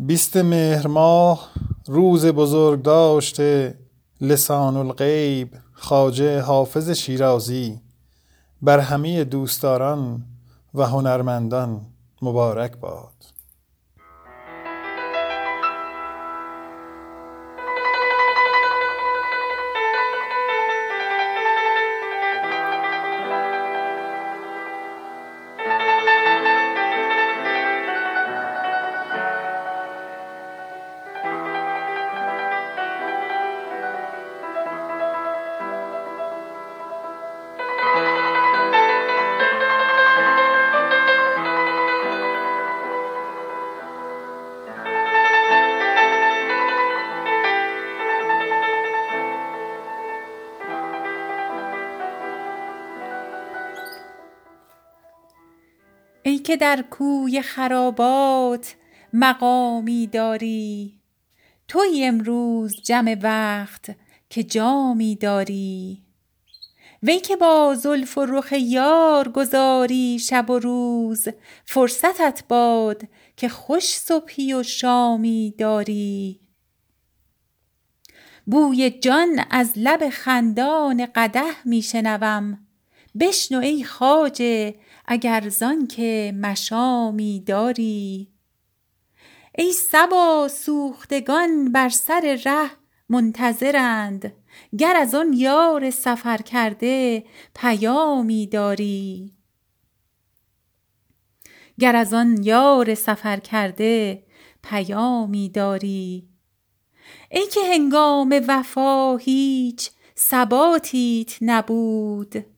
بیست مهر ماه روز بزرگ داشته لسان الغیب خواجه حافظ شیرازی بر همه دوستداران و هنرمندان مبارک باد. که در کوی خرابات مقامی داری. تویی امروز جم وقت که جامی داری. وی که با زلف و رخ یار گذاری شب و روز فرصتت باد که خوش صبحی و شامی داری. بوی جان از لب خندان قدح می شنوم. بشنو ای خواجه اگر زانکه مشامی داری. ای صبا سوختگان بر سر ره منتظرند گر از آن یار سفرکرده پیامی داری. ای که هنگام وفا هیچ ثباتیت نبود.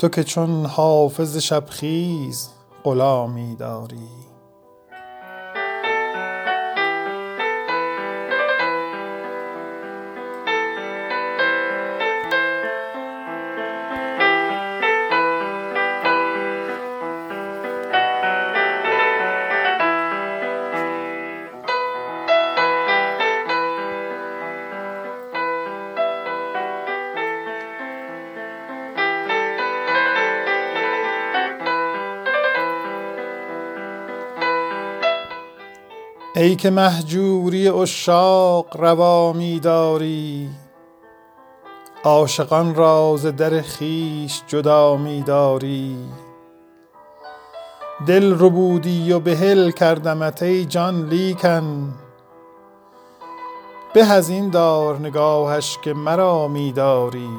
تو که چون حافظ شبخیز غلامی داری. ای که مهجوری عشاق روا می داری عاشقان را ز در خویش جدا می داری. دل ربودی و بحل کردمت ای جان لیکن به از این دار نگاهش که مرا می داری.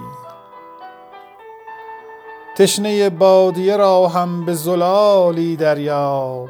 تشنه بادیه را هم به زلالی دریاب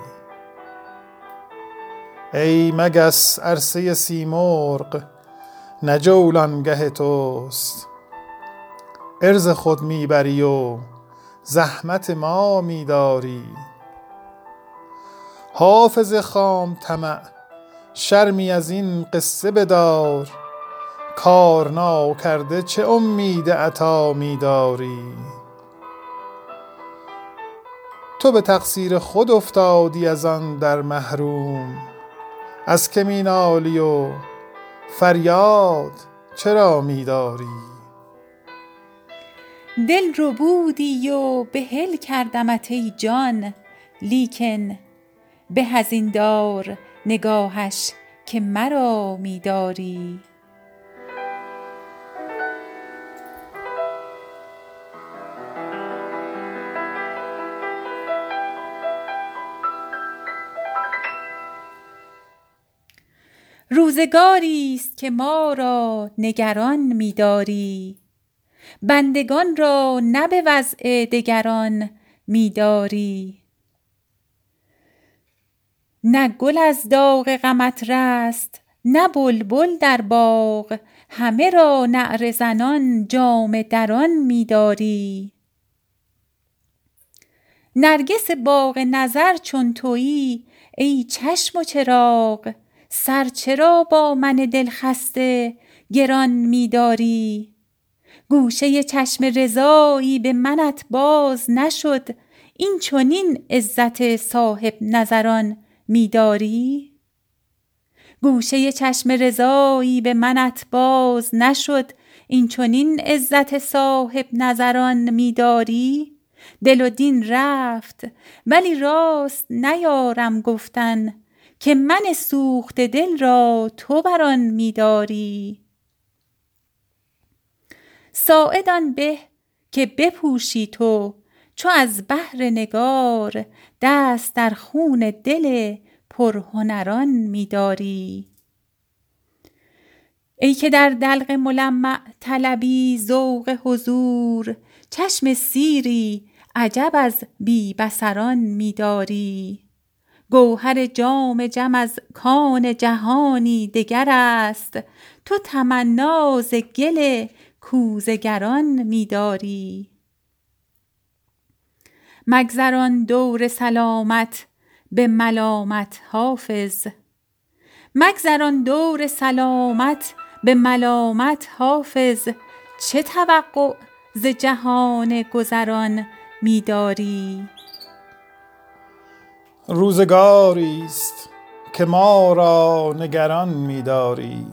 ای مگس عرصه سیمرغ نه جولانگه توست. عرض خود می بری و زحمت ما می داری حافظ خام طمع شرمی از این قصه بدار. کار ناکرده چه امید عطا می داری تو به تقصیر خود افتادی از آن در محروم. از که می نالی و فریاد چرا می داری دل ربودی و بحل کردمت ای جان لیکن به از این دار نگاهش که مرا می روزگاری است که ما را نگران می‌داری. بندگان را نه به وضع دگران می‌داری. نه گل از داغ غمت رست نه بلبل در باغ همه را نعره زنان جامه دران می‌داری. نرگس باغ نظر چون تویی ای چشم و چراغ سر چرا با من دلخسته گران می‌داری؟ گوشه چشم رضایی به منت باز نشد این چنین عزت صاحب نظران می‌داری؟ گوشه چشم رضایی به منت باز نشد این چنین عزت صاحب نظران می‌داری؟ دل و دین رفت ولی راست نیارم گفتن که من سوخته دل را تو بر آن می‌داری. ساعد آن به که بپوشی تو چو از بهر نگار دست در خون دل پرهنران می‌داری. ای که در دلق ملمع طلبی ذوق حضور چشم سیری عجب از بی بصران می‌داری. گوهر جام جم از کان جهانی دگر است. تو تمنا ز گل کوزه گران می‌داری مگذران دور سلامت به ملامت حافظ. چه توقع ز جهان گذران می‌داری روزگاری است که ما را نگران می‌داری.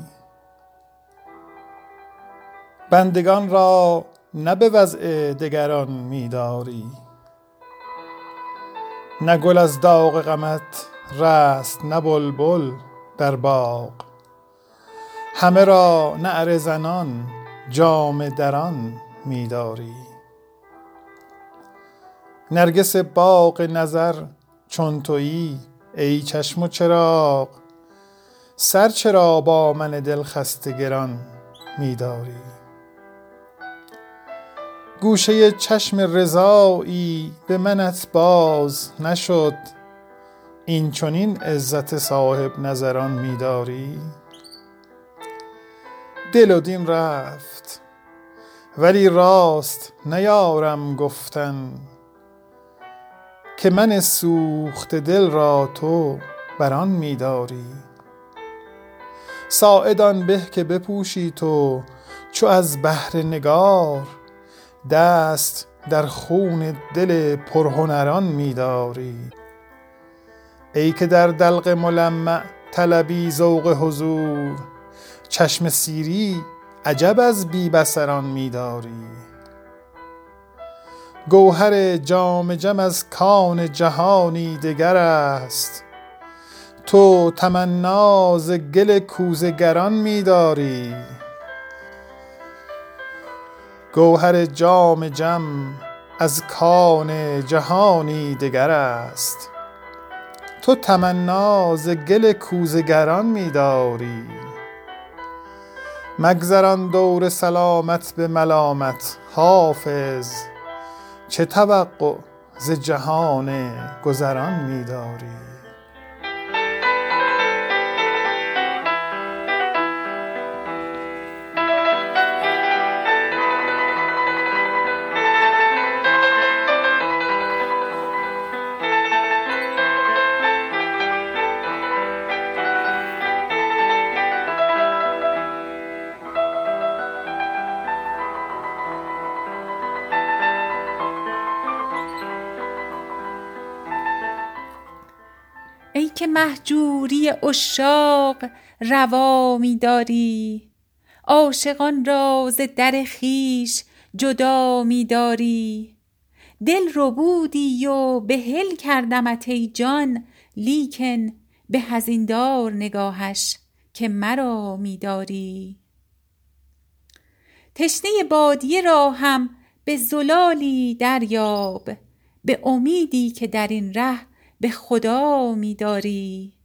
بندگان را نه به وضع دگران می‌داری. نه گل از داغ غمت رست نه بلبل در باغ. همه را نعره زنان جامه دران می‌داری. نرگس باغ نظر چون تویی ای چشم و چراغ سر چرا با من دلخسته گران می‌داری؟ گوشه چشم رضایی به منت باز نشد این چنین عزت صاحب نظران می‌داری؟ دل و دین رفت ولی راست نیارم گفتن. که من سوخته دل را تو بر آن می‌داری ساعد آن به که بپوشی تو چو از بهر نگار دست در خون دل پرهنران می‌داری ای که در دلق ملمع طلبی ذوق حضور چشم سیری عجب از بی بصران می‌داری گوهر جام جم از کان جهانی دگر است. تو تمنا ز گل کوزه گران می‌داری مگذران دور سلامت به ملامت حافظ. چه توقع ز جهان گذران می‌داری؟ ای که مهجوری عشاق روا می‌داری. عاشقان را ز در خویش جدا می‌داری. دل ربودی و بحل کردمت ای جان لیکن به از این دار نگاهش که مرا می‌داری. تشنه بادیه را هم به زلالی دریاب به امیدی که در این ره به خدا می‌داری.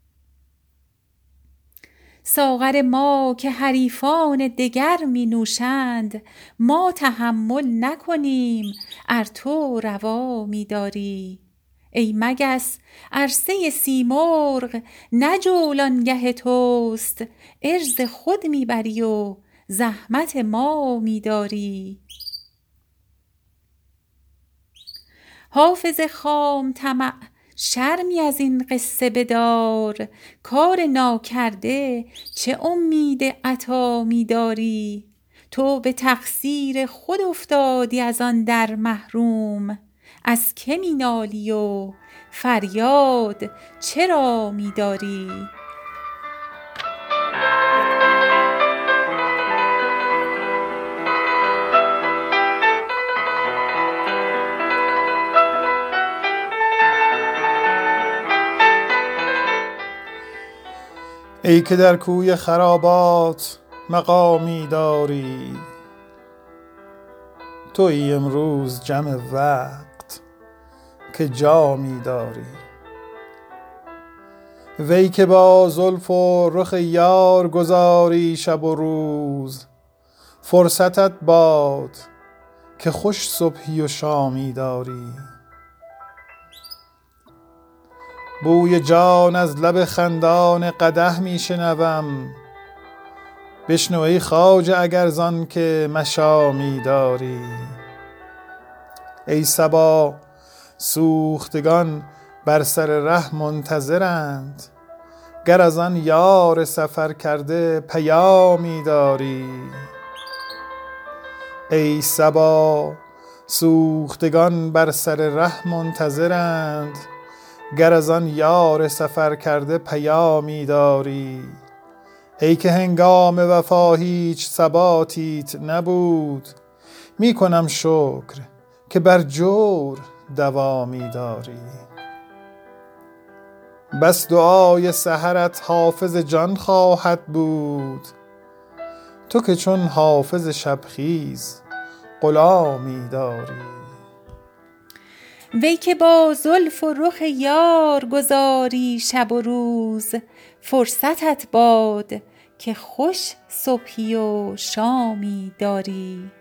ساغر ما که حریفان دگر می نوشند ما تحمل نکنیم ار تو روا می داری ای مگس عرصه سیمرغ نه جولانگه توست عرض خود می بری و زحمت ما می داری حافظ خام طمع شرمی از این قصه بدار. کار ناکرده چه امید عطا می داری تو به تقصیر خود افتادی از آن در محروم. از که می نالی و فریاد چرا می ای که در کوی خرابات مقامی داری. تویی امروز جمع وقت که جامی داری. وی که با زلف و رخ یار گذاری شب و روز فرصتت باد که خوش صبحی و شامی داری. بوی جان از لب خندان قدح می شنوم. بشنو ای خواجه اگر زان که مشامی داری. ای صبا سوختگان بر سر ره منتظرند. گر از آن یار سفر کرده پیامی داری. ای صبا سوختگان بر سر ره منتظرند. گر از آن یار سفر کرده پیامی داری؟ ای که هنگام وفا هیچ ثباتیت نبود می کنم شکر که بر جور دوامی داری. بس دعای سحرت حافظ جان خواهد بود. تو که چون حافظ شبخیز غلامی داری. وی که با زلف و رخ یار گذاری شب و روز فرصتت باد که خوش صبحی و شامی داری.